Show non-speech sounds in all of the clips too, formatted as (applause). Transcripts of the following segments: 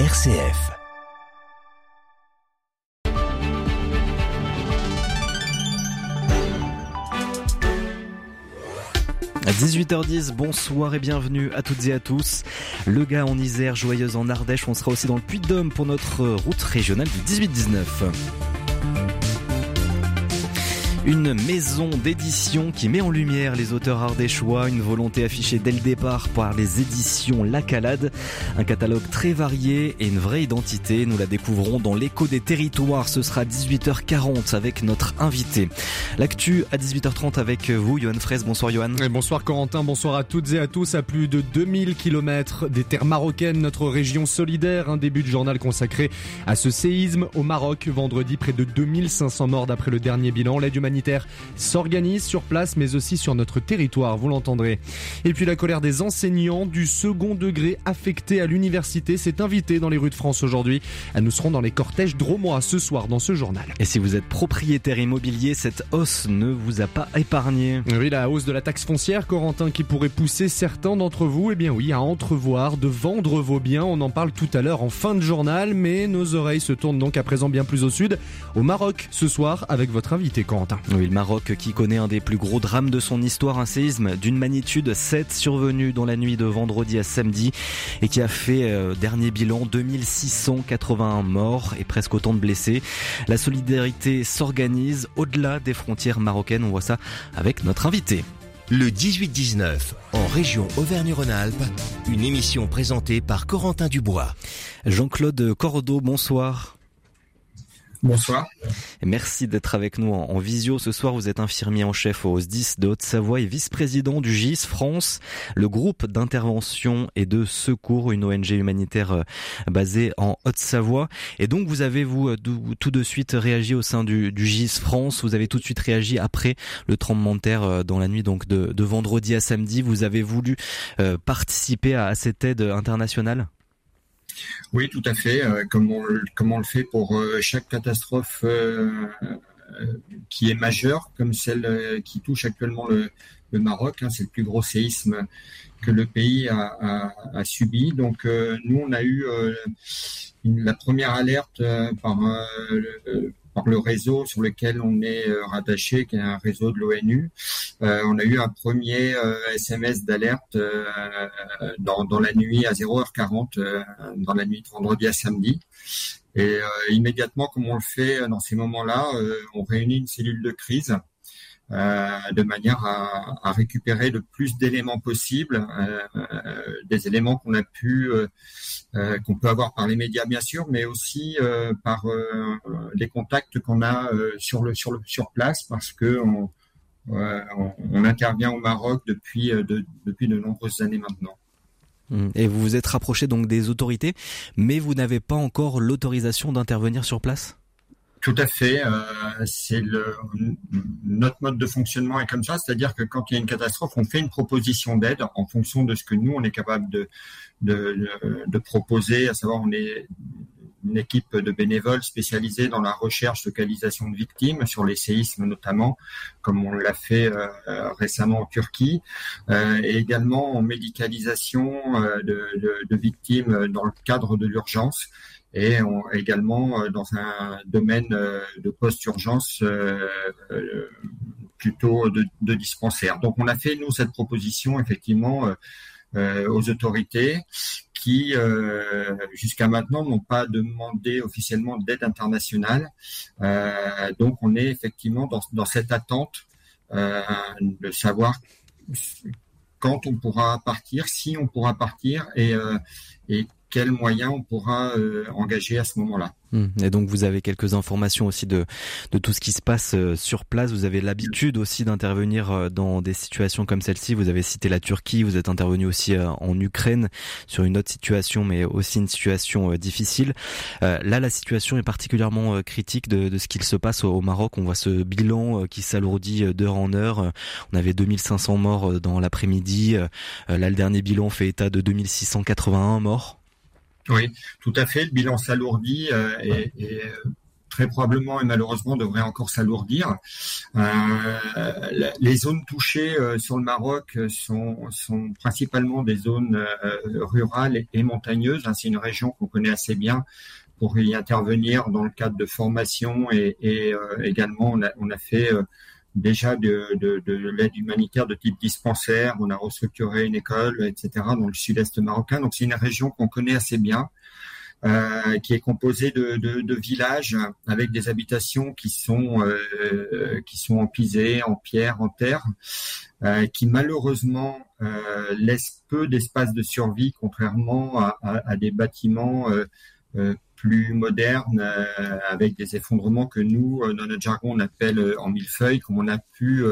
RCF. À 18h10, bonsoir et bienvenue à toutes et à tous. Le gars en Isère, joyeuse en Ardèche, on sera aussi dans le Puy-de-Dôme pour notre route régionale du 18-19. Une maison d'édition qui met en lumière les auteurs ardéchois, une volonté affichée dès le départ par les éditions La Calade, un catalogue très varié et une vraie identité. Nous la découvrons dans l'écho des territoires. Ce sera 18h40 avec notre invité. L'actu à 18h30 avec vous, Johan Fraisse. Bonsoir Johan. Bonsoir Corentin, bonsoir à toutes et à tous. À plus de 2000 km des terres marocaines, notre région solidaire, un début de journal consacré à ce séisme au Maroc. Vendredi, près de 2500 morts d'après le dernier bilan. L'aide s'organise sur place mais aussi sur notre territoire, vous l'entendrez. Et puis la colère des enseignants du second degré affectés à l'université s'est invitée dans les rues de France aujourd'hui. Nous serons dans les cortèges dromois ce soir dans ce journal. Et si vous êtes propriétaire immobilier, cette hausse ne vous a pas épargné. Oui, la hausse de la taxe foncière, Corentin, qui pourrait pousser certains d'entre vous, eh bien oui, à entrevoir de vendre vos biens. On en parle tout à l'heure en fin de journal, mais nos oreilles se tournent donc à présent bien plus au sud, au Maroc, ce soir, avec votre invité, Corentin. Oui, le Maroc qui connaît un des plus gros drames de son histoire, un séisme d'une magnitude 7 survenu dans la nuit de vendredi à samedi et qui a fait euh, dernier bilan 2681 morts et presque autant de blessés. La solidarité s'organise au-delà des frontières marocaines, on voit ça avec notre invité. Le 18-19, en région Auvergne-Rhône-Alpes, une émission présentée par Corentin Dubois. Jean-Claude Cordeau, bonsoir. Bonsoir. Merci d'être avec nous en, visio. Ce soir, vous êtes infirmier en chef au SDIS de Haute-Savoie et vice-président du GIS France, le groupe d'intervention et de secours, une ONG humanitaire euh, basée en Haute-Savoie. Et donc, vous avez, vous, euh, tout de suite réagi au sein du, GIS France. Vous avez tout de suite réagi après le tremblement de terre euh, dans la nuit donc de, vendredi à samedi. Vous avez voulu participer à cette aide internationale? Oui, tout à fait. Euh, comme, on, le fait pour euh, chaque catastrophe euh, qui est majeure, comme celle qui touche actuellement le, Maroc. Hein, c'est le plus gros séisme que le pays a, subi. Donc nous, on a eu la première alerte par par le réseau sur lequel on est euh, rattaché, qui est un réseau de l'ONU. Euh, on a eu un premier SMS euh, d'alerte dans, dans, la nuit à 0h40, dans la nuit de vendredi à samedi. Et immédiatement, comme on le fait dans ces moments-là, on réunit une cellule de crise de manière à, récupérer le plus d'éléments possibles, euh, euh, des éléments qu'on a pu, qu'on peut avoir par les médias bien sûr, mais aussi par les contacts qu'on a sur le sur le sur place, parce que on, intervient au Maroc depuis de, depuis de nombreuses années maintenant. Mmh. Et vous vous êtes rapproché donc des autorités, mais vous n'avez pas encore l'autorisation d'intervenir sur place? Tout à fait. Euh, c'est notre mode de fonctionnement est comme ça, c'est-à-dire que quand il y a une catastrophe, on fait une proposition d'aide en fonction de ce que nous on est capable de de, de proposer, à savoir on est une équipe de bénévoles spécialisés dans la recherche, localisation de victimes sur les séismes notamment, comme on l'a fait euh, récemment en Turquie, euh, et également en médicalisation euh, de, victimes dans le cadre de l'urgence et également dans un domaine de post-urgence plutôt de, de, dispensaire. Donc on a fait nous cette proposition effectivement aux autorités qui jusqu'à maintenant n'ont pas demandé officiellement d'aide internationale. donc on est effectivement dans, dans cette attente de savoir quand on pourra partir, si on pourra partir et quels moyens on pourra euh, engager à ce moment-là. Hmm. Et donc vous avez quelques informations aussi de, tout ce qui se passe euh, sur place. Vous avez l'habitude aussi d'intervenir euh, dans des situations comme celle-ci. Vous avez cité la Turquie, vous êtes intervenu aussi en Ukraine sur une autre situation, mais aussi une situation difficile. là, la situation est particulièrement critique de, de ce qu'il se passe au Maroc. On voit ce bilan qui s'alourdit d'heure en heure. On avait 2500 morts dans l'après-midi. Là, le dernier bilan fait état de 2681 morts. Oui, tout à fait. Le bilan s'alourdit euh, et, et, euh, très probablement et malheureusement devrait encore s'alourdir. les zones touchées sur le Maroc sont, sont principalement des zones rurales et, montagneuses. Hein, c'est une région qu'on connaît assez bien pour y intervenir dans le cadre de formation et, également on a, on a fait déjà de, de, de l'aide humanitaire de type dispensaire. On a restructuré une école, etc. dans le sud-est marocain. Donc c'est une région qu'on connaît assez bien. Euh, qui est composée de, villages avec des habitations qui sont euh, qui sont en pisé, en pierre, en terre, euh, qui malheureusement euh, laissent peu d'espace de survie, contrairement à, des bâtiments plus moderne, euh, avec des effondrements que nous, euh, dans notre jargon, on appelle euh, en millefeuille, comme on a pu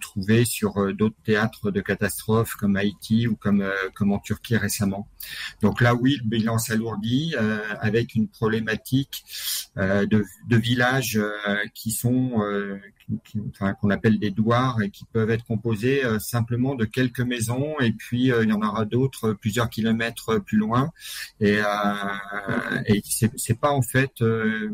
trouver sur d'autres théâtres de catastrophes comme Haïti ou comme, comme en Turquie récemment. Donc là, oui, le bilan s'alourdit avec une problématique de, de villages qui sont qu'on appelle des douars et qui peuvent être composés simplement de quelques maisons et puis il y en aura d'autres plusieurs kilomètres plus loin et, c'est pas en fait, euh,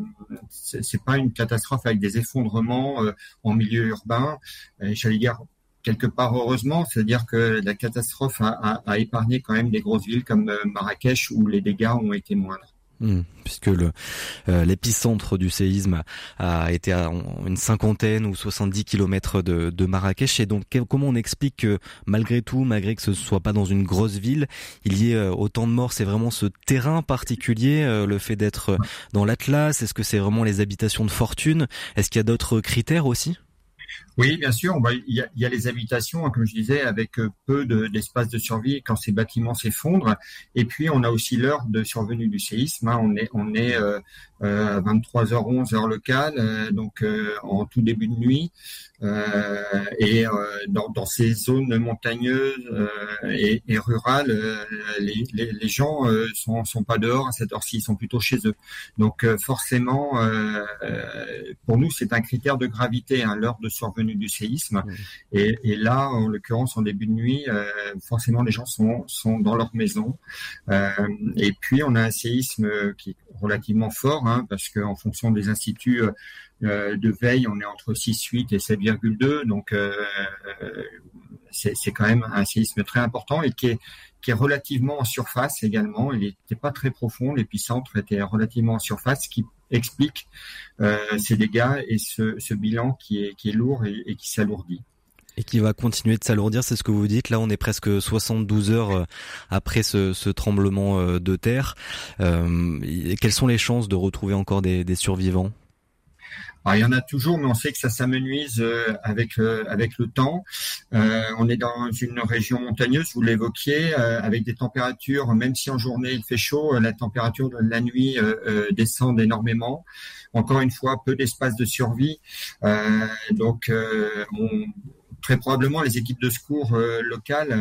c'est pas une catastrophe avec des effondrements euh, en milieu urbain. J'allais dire quelque part heureusement, c'est-à-dire que la catastrophe a, a, épargné quand même des grosses villes comme euh, Marrakech où les dégâts ont été moindres. Hmm, puisque le euh, l'épicentre du séisme a été à une cinquantaine ou 70 kilomètres de, de Marrakech. Et donc, comment on explique que malgré tout, malgré que ce soit pas dans une grosse ville, il y ait euh, autant de morts? C'est vraiment ce terrain particulier, euh, le fait d'être dans l'Atlas? Est-ce que c'est vraiment les habitations de fortune? Est-ce qu'il y a d'autres critères aussi? Oui, bien sûr. Il y, a, y les habitations, hein, comme je disais, avec euh, peu d'espace de, survie quand ces bâtiments s'effondrent. Et puis, on a aussi l'heure de survenue du séisme. Hein. On est, on est euh, euh, à 23h11 heure locale, donc en tout début de nuit. et dans, dans, ces zones montagneuses et, rurales, les, gens sont, sont pas dehors à cette heure-ci, ils sont plutôt chez eux. Donc, forcément, pour nous, c'est un critère de gravité, hein, l'heure de survenue du séisme. Et, là, en l'occurrence, en début de nuit, euh, forcément, les gens sont, sont dans leur maison. Euh, et puis, on a un séisme qui est relativement fort, hein, parce qu'en fonction des instituts euh, de veille, on est entre 6,8 et 7,2. Donc, c'est quand même un séisme très important et qui est, qui est relativement en surface également. Il n'était pas très profond, l'épicentre était relativement en surface, ce qui explique euh, ces dégâts et ce, bilan qui est, lourd et, qui s'alourdit. Et qui va continuer de s'alourdir, c'est ce que vous dites. Là, on est presque 72 heures euh, après ce, tremblement euh, de terre. quelles sont les chances de retrouver encore des survivants? Il y en a toujours, mais on sait que ça s'amenuise euh, avec euh, avec le temps. Euh, on est dans une région montagneuse, vous l'évoquiez, avec des températures, même si en journée il fait chaud, la température de la nuit descend énormément. Encore une fois, peu d'espace de survie. donc, très probablement, les équipes de secours locales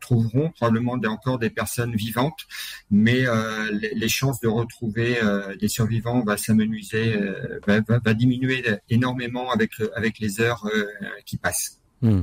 trouveront probablement encore des personnes vivantes, mais euh, les, chances de retrouver euh, des survivants va s'amenuiser, euh, va, diminuer énormément avec, avec les heures qui passent. Hmm.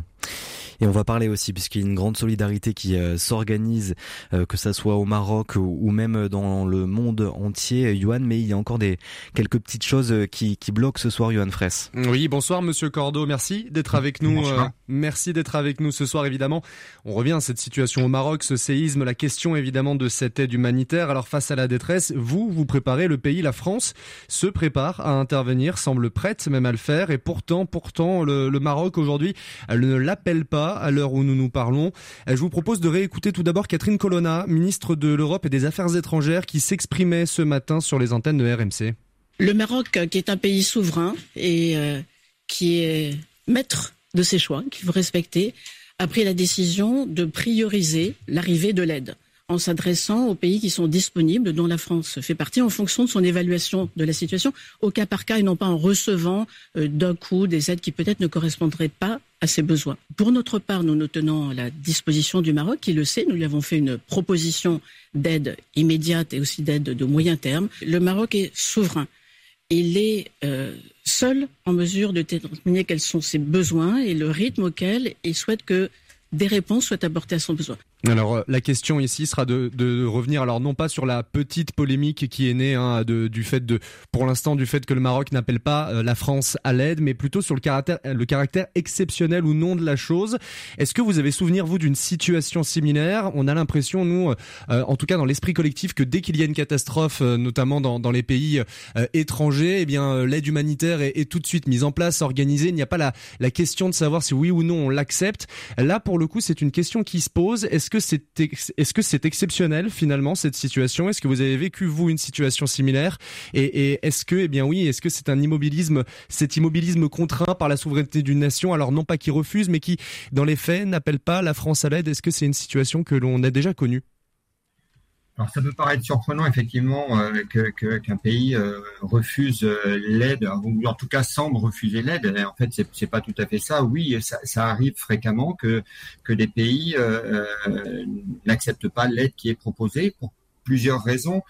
Et on va parler aussi, puisqu'il y a une grande solidarité qui euh, s'organise, euh, que ça soit au Maroc ou, même dans le monde entier, Johan, mais il y a encore des quelques petites choses euh, qui, qui bloquent ce soir, Johan Fraisse. Oui, bonsoir Monsieur Cordeau, merci d'être avec nous. merci d'être avec nous ce soir, évidemment. On revient à cette situation au Maroc, ce séisme, la question évidemment de cette aide humanitaire. Alors face à la détresse, vous, vous préparez, le pays, la France, se prépare à intervenir, semble prête même à le faire, et pourtant, pourtant, le, le Maroc aujourd'hui, elle ne l'appelle pas à l'heure où nous nous parlons. Euh, je vous propose de réécouter tout d'abord Catherine Colonna, ministre de l'Europe et des Affaires étrangères, qui s'exprimait ce matin sur les antennes de RMC. Le Maroc, qui est un pays souverain et euh, qui est maître de ses choix, qu'il faut respecter, a pris la décision de prioriser l'arrivée de l'aide en s'adressant aux pays qui sont disponibles, dont la France fait partie, en fonction de son évaluation de la situation, au cas par cas, et non pas en recevant euh, d'un coup des aides qui peut-être ne correspondraient pas à ses besoins. Pour notre part, nous nous tenons à la disposition du Maroc, qui le sait. Nous lui avons fait une proposition d'aide immédiate et aussi d'aide de moyen terme. Le Maroc est souverain. Il est euh, seul en mesure de déterminer quels sont ses besoins et le rythme auquel il souhaite que des réponses soient apportées à son besoin. Alors euh, la question ici sera de, de, revenir alors non pas sur la petite polémique qui est née hein, de, du fait de pour l'instant du fait que le Maroc n'appelle pas euh, la France à l'aide, mais plutôt sur le caractère le caractère exceptionnel ou non de la chose. Est-ce que vous avez souvenir vous d'une situation similaire? On a l'impression nous, euh, en tout cas dans l'esprit collectif, que dès qu'il y a une catastrophe, notamment dans, dans les pays étrangers, eh bien l'aide humanitaire est, est, tout de suite mise en place, organisée. Il n'y a pas la, la question de savoir si oui ou non on l'accepte. Là pour le coup c'est une question qui se pose. Que c'est est-ce que c'est exceptionnel finalement cette situation? Est-ce que vous avez vécu vous une situation similaire? Et, est-ce que, eh bien oui, est-ce que c'est un immobilisme, cet immobilisme contraint par la souveraineté d'une nation Alors non pas qui refuse, mais qui, dans les faits, n'appelle pas la France à l'aide? Est-ce que c'est une situation que l'on a déjà connue? Alors ça peut paraître surprenant effectivement euh, qu'un pays euh, refuse euh, l'aide, ou en tout cas semble refuser l'aide. En fait, c'est, c'est pas tout à fait ça. Oui, ça, ça arrive fréquemment que que des pays n'acceptent pas l'aide qui est proposée pour plusieurs raisons.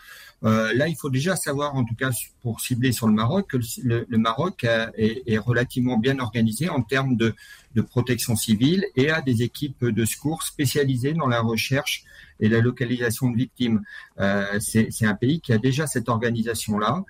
Euh, là, il faut déjà savoir, en tout cas pour cibler sur le Maroc, que le, Maroc est, est, relativement bien organisé en termes de, de, protection civile et a des équipes de secours spécialisées dans la recherche et la localisation de victimes. Euh, C'est un pays qui a déjà cette organisation-là.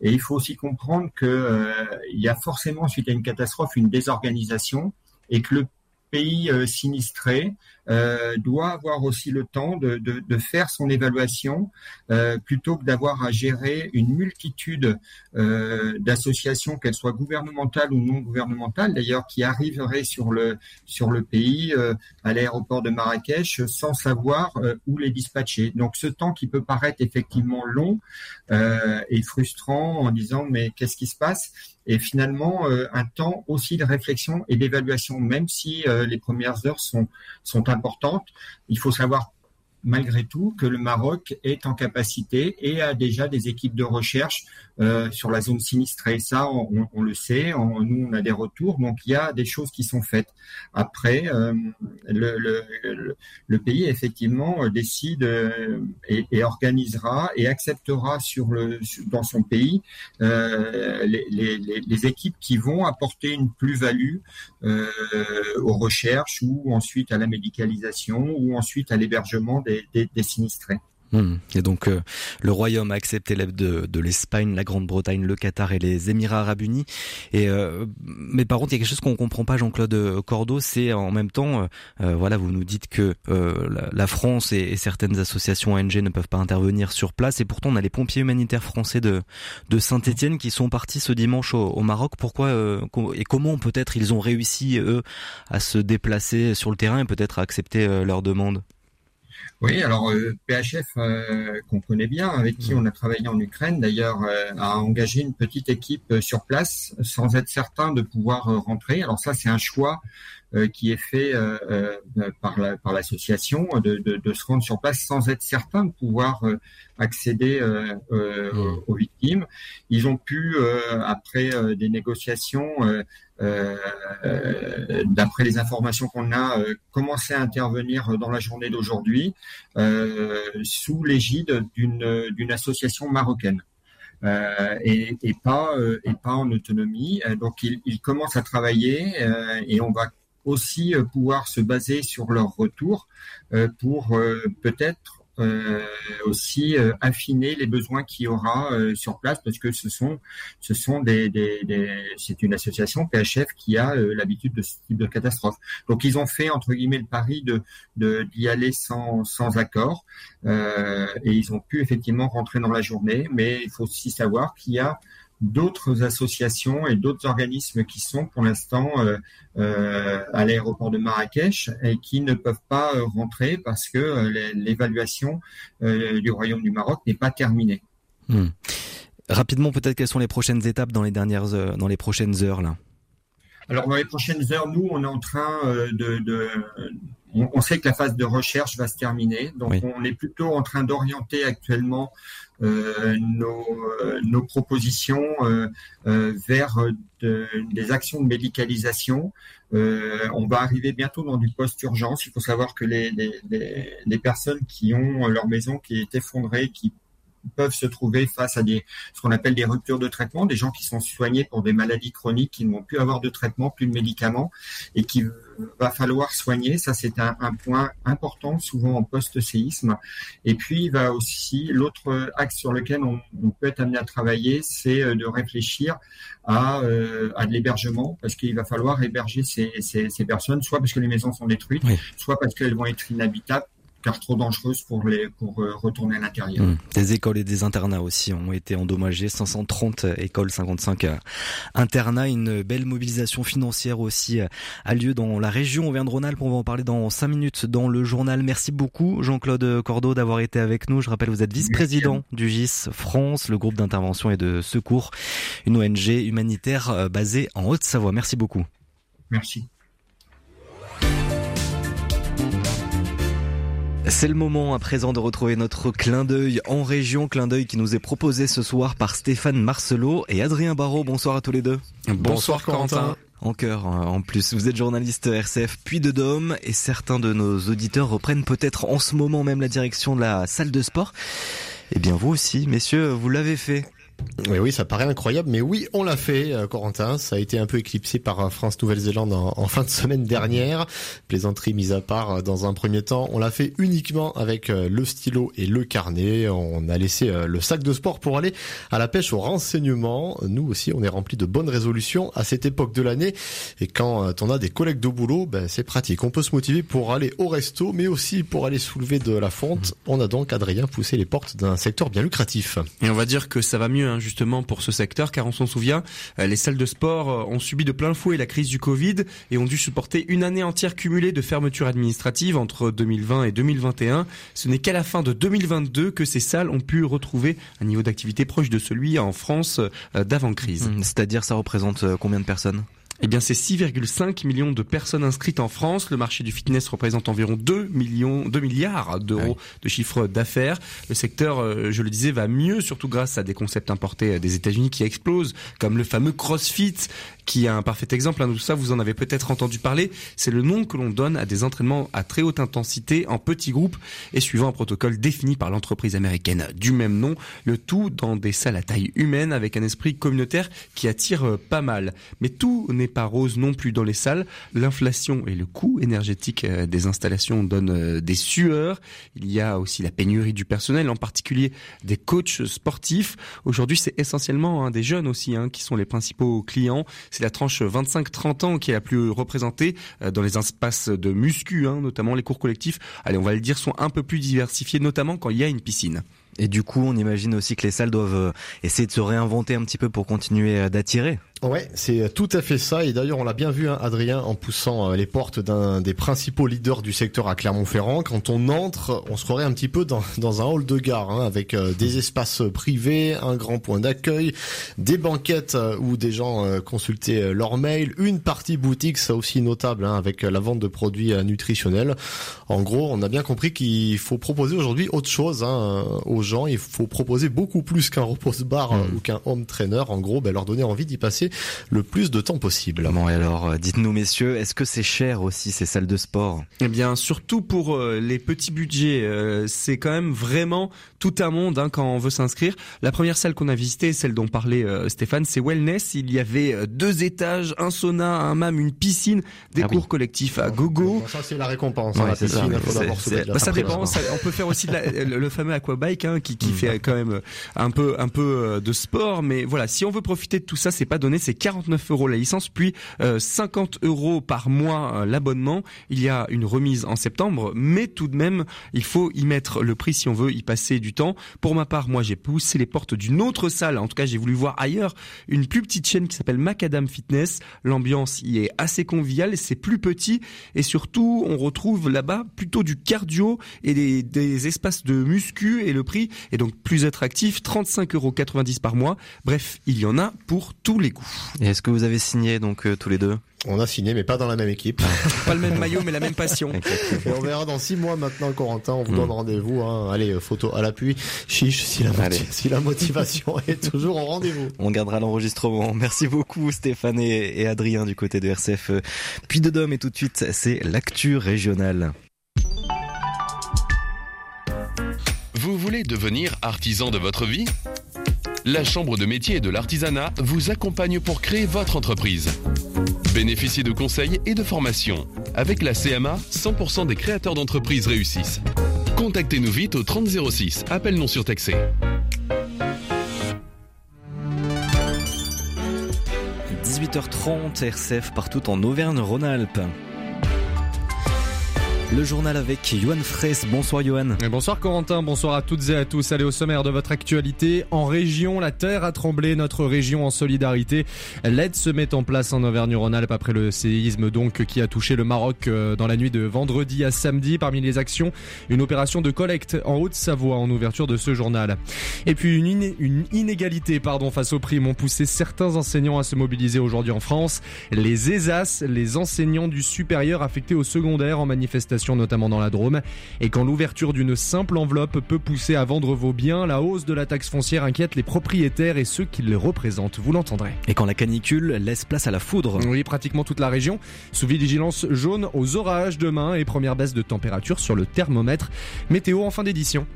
Et il faut aussi comprendre qu'il euh, y a forcément, suite à une catastrophe, une désorganisation et que le pays euh, sinistré euh, doit avoir aussi le temps de, faire son évaluation euh, plutôt que d'avoir à gérer une multitude euh, d'associations, qu'elles soient gouvernementales ou non gouvernementales, d'ailleurs, qui arriveraient sur le sur le pays à l'aéroport de Marrakech sans savoir où les dispatcher. Donc, ce temps qui peut paraître effectivement long et frustrant en disant mais qu'est-ce qui se passe? Et finalement un temps aussi de réflexion et d'évaluation, même si les premières heures sont sont Il faut savoir malgré tout que le Maroc est en capacité et a déjà des équipes de recherche euh, sur la zone sinistrée. Ça, on, le sait, nous, on a des retours, donc il y a des choses qui sont faites. Après, euh, le, pays, effectivement, décide euh, et, organisera et acceptera sur le, dans son pays les, équipes qui vont apporter une plus-value aux recherches ou ensuite à la médicalisation ou ensuite à l'hébergement des des, sinistrés. Hmm. Et donc euh, le Royaume a accepté l'aide de, l'Espagne, la Grande-Bretagne, le Qatar et les Émirats Arabes Unis. Et euh, mais par contre, il y a quelque chose qu'on comprend pas, Jean-Claude Cordeau, c'est en même temps, euh, voilà, vous nous dites que la, France et, certaines associations ONG ne peuvent pas intervenir sur place, et pourtant on a les pompiers humanitaires français de de Saint-Étienne qui sont partis ce dimanche au, au Maroc. Pourquoi et comment peut-être ils ont réussi eux à se déplacer sur le terrain et peut-être à accepter leur demande? Oui, alors euh, PHF euh, qu'on connaît bien, avec qui on a travaillé en Ukraine, d'ailleurs, euh, a engagé une petite équipe sur place sans être certain de pouvoir rentrer. Alors ça, c'est un choix qui est fait par la, par l'association de, de, de, se rendre sur place sans être certain de pouvoir accéder mmh. aux victimes. Ils ont pu, après des négociations, euh, d'après les informations qu'on a, euh, commencé à intervenir dans la journée d'aujourd'hui euh, sous l'égide d'une association marocaine. Euh, et, pas et pas en autonomie. Donc ils, ils commencent à travailler et on va aussi pouvoir se baser sur leur retour pour peut-être euh, aussi euh, affiner les besoins qu'il y aura euh, sur place parce que ce sont ce sont des, des, des c'est une association PHF qui a l'habitude de ce type de catastrophe. Donc ils ont fait entre guillemets le pari de d'y aller sans sans accord et ils ont pu effectivement rentrer dans la journée, mais il faut aussi savoir qu'il y a d'autres associations et d'autres organismes qui sont pour l'instant euh, euh, à l'aéroport de Marrakech et qui ne peuvent pas euh, rentrer parce que l'évaluation du Royaume du Maroc n'est pas terminée. Hmm. Rapidement, peut-être quelles sont les prochaines étapes dans les dernières dans les prochaines heures là? Alors dans les prochaines heures, nous, on est en train de, de on, sait que la phase de recherche va se terminer, donc on est plutôt en train d'orienter actuellement euh, nos, euh, nos, propositions euh, vers des actions de médicalisation. on va arriver bientôt dans du post-urgence. Il faut savoir que les, les, les, personnes qui ont leur maison qui est effondrée, qui peuvent se trouver face à des ce qu'on appelle des ruptures de traitement, des gens qui sont soignés pour des maladies chroniques, qui ne vont plus avoir de traitement, plus de médicaments, et qui va falloir soigner. Ça, c'est un, un, point important, souvent en post-séisme. Et puis, il va aussi l'autre axe sur lequel on, on, peut être amené à travailler, c'est euh, de réfléchir à, euh, à de l'hébergement, parce qu'il va falloir héberger ces, ces, ces, personnes, soit parce que les maisons sont détruites, oui. soit parce qu'elles vont être inhabitables car trop dangereuse pour les pour euh, retourner à l'intérieur. Mmh. Des écoles et des internats aussi ont été endommagés, 530 écoles, 55 internats, une belle mobilisation financière aussi a lieu dans la région. On vient de Rhône-Alpes, on va en parler dans 5 minutes dans le journal. Merci beaucoup Jean-Claude Cordeau d'avoir été avec nous. Je rappelle vous êtes vice-président du GIS France, le groupe d'intervention et de secours, une ONG humanitaire euh, basée en Haute-Savoie. Merci beaucoup. Merci. C'est le moment à présent de retrouver notre clin d'œil en région, clin d'œil qui nous est proposé ce soir par Stéphane Marcelot et Adrien Barraud. Bonsoir à tous les deux. Bonsoir, Bonsoir Corentin. En cœur, en plus, vous êtes journaliste RCF puis de Dôme et certains de nos auditeurs reprennent peut-être en ce moment même la direction de la salle de sport. Eh bien vous aussi, messieurs, vous l'avez fait. Oui, oui, ça paraît incroyable, mais oui, on l'a fait, euh, Corentin. Ça a été un peu éclipsé par France-Nouvelle-Zélande en, fin de semaine dernière. Plaisanterie mise à part, euh, dans un premier temps, on l'a fait uniquement avec euh, le stylo et le carnet. On a laissé le sac de sport pour aller à la pêche au renseignement. Nous aussi, on est rempli de bonnes résolutions à cette époque de l'année. Et quand on a des collègues de boulot, ben, c'est pratique. On peut se motiver pour aller au resto, mais aussi pour aller soulever de la fonte. On a donc, Adrien, poussé les portes d'un secteur bien lucratif. Et on va dire que ça va mieux hein, justement pour ce secteur, car on s'en souvient, les salles de sport ont subi de plein fouet la crise du Covid et ont dû supporter une année entière cumulée de fermetures administratives entre 2020 et 2021. Ce n'est qu'à la fin de 2022 que ces salles ont pu retrouver un niveau d'activité proche de celui en France d'avant-crise. C'est-à-dire ça représente combien de personnes? Eh bien, c'est 6,5 millions de personnes inscrites en France. Le marché du fitness représente environ 2 millions, 2 milliards d'euros de chiffre d'affaires. Le secteur, je le disais, va mieux, surtout grâce à des concepts importés des États-Unis qui explosent, comme le fameux CrossFit, qui est un parfait exemple. Hein, tout ça, vous en avez peut-être entendu parler. C'est le nom que l'on donne à des entraînements à très haute intensité en petits groupes et suivant un protocole défini par l'entreprise américaine du même nom. Le tout dans des salles à taille humaine avec un esprit communautaire qui attire pas mal. Mais tout n'est pas rose non plus dans les salles. L'inflation et le coût énergétique des installations donnent des sueurs. Il y a aussi la pénurie du personnel, en particulier des coachs sportifs. Aujourd'hui, c'est essentiellement hein, des jeunes aussi hein, qui sont les principaux clients. C'est la tranche 25-30 ans qui est la plus représentée dans les espaces de muscu, hein, notamment les cours collectifs. Allez, on va le dire, sont un peu plus diversifiés, notamment quand il y a une piscine. Et du coup, on imagine aussi que les salles doivent essayer de se réinventer un petit peu pour continuer d'attirer. Ouais, c'est tout à fait ça. Et d'ailleurs, on l'a bien vu, hein, Adrien, en poussant les portes d'un des principaux leaders du secteur à Clermont-Ferrand. Quand on entre, on se croirait un petit peu dans, dans un hall de gare, hein, avec euh, des espaces privés, un grand point d'accueil, des banquettes euh, où des gens euh, consultaient leurs mails, une partie boutique, ça aussi notable, hein, avec la vente de produits nutritionnels. En gros, on a bien compris qu'il faut proposer aujourd'hui autre chose aux gens. Il faut proposer beaucoup plus qu'un repose-bar mmh. ou qu'un home trainer. En gros, ben, leur donner envie d'y passer le plus de temps possible. Bon, et alors, dites-nous messieurs, est-ce que c'est cher aussi ces salles de sport? Eh bien, surtout pour euh, les petits budgets, euh, c'est quand même vraiment tout un monde hein, quand on veut s'inscrire. La première salle qu'on a visitée, celle dont parlait euh, Stéphane, c'est Wellness. Il y avait deux étages, un sauna, un mam, une piscine, des ah cours oui. collectifs à gogo. Bon, ça c'est la récompense. Ouais, la piscine, ça, il faut d'abord se bah, ça dépend. Ça, on peut faire aussi la, (laughs) le, le, fameux aquabike hein, qui, qui mmh. fait quand même un peu un peu de sport, mais voilà, si on veut profiter de tout ça, c'est pas donné c'est 49 euros la licence, puis euh, 50 euros par mois euh, l'abonnement. Il y a une remise en septembre, mais tout de même, il faut y mettre le prix si on veut y passer du temps. Pour ma part, moi, j'ai poussé les portes d'une autre salle. En tout cas, j'ai voulu voir ailleurs une plus petite chaîne qui s'appelle Macadam Fitness. L'ambiance y est assez conviviale, c'est plus petit et surtout, on retrouve là-bas plutôt du cardio et des, espaces de muscu et le prix est donc plus attractif, 35,90 euros par mois. Bref, il y en a pour tous les goûts. Et est-ce que vous avez signé donc euh, tous les deux? On a signé, mais pas dans la même équipe. pas le même maillot, mais la même passion. (laughs) Et on verra dans six mois maintenant, Corentin. On vous donne rendez-vous. Hein. Allez, photo à l'appui. Chiche, si la, motiv si la motivation est toujours au rendez-vous. On gardera l'enregistrement. Merci beaucoup, Stéphane et, et, Adrien du côté de RCF. Puis de Dôme et tout de suite, c'est l'actu régionale. Vous voulez devenir artisan de votre vie? La Chambre de métier et de l'artisanat vous accompagne pour créer votre entreprise. Bénéficiez de conseils et de formations. Avec la CMA, 100% des créateurs d'entreprises réussissent. Contactez-nous vite au 3006, appel non surtaxé. 18h30 RCF partout en Auvergne-Rhône-Alpes. Le journal avec Johan Fraisse. Bonsoir Johan. bonsoir Corentin, bonsoir à toutes et à tous. Allez au sommaire de votre actualité. En région, la terre a tremblé, notre région en solidarité. L'aide se met en place en Auvergne-Rhône-Alpes après le séisme donc qui a touché le Maroc euh, dans la nuit de vendredi à samedi. Parmi les actions, une opération de collecte en Haute-Savoie en ouverture de ce journal. Et puis une inégalité pardon, face aux primes ont poussé certains enseignants à se mobiliser aujourd'hui en France. Les ESAS, les enseignants du supérieur affectés au secondaire en manifestation notamment dans la Drôme. Et quand l'ouverture d'une simple enveloppe peut pousser à vendre vos biens, la hausse de la taxe foncière inquiète les propriétaires et ceux qui les représentent. Vous l'entendrez. Et quand la canicule laisse place à la foudre. Oui, pratiquement toute la région. Sous vigilance jaune aux orages demain et première baisse de température sur le thermomètre. Météo en fin d'édition.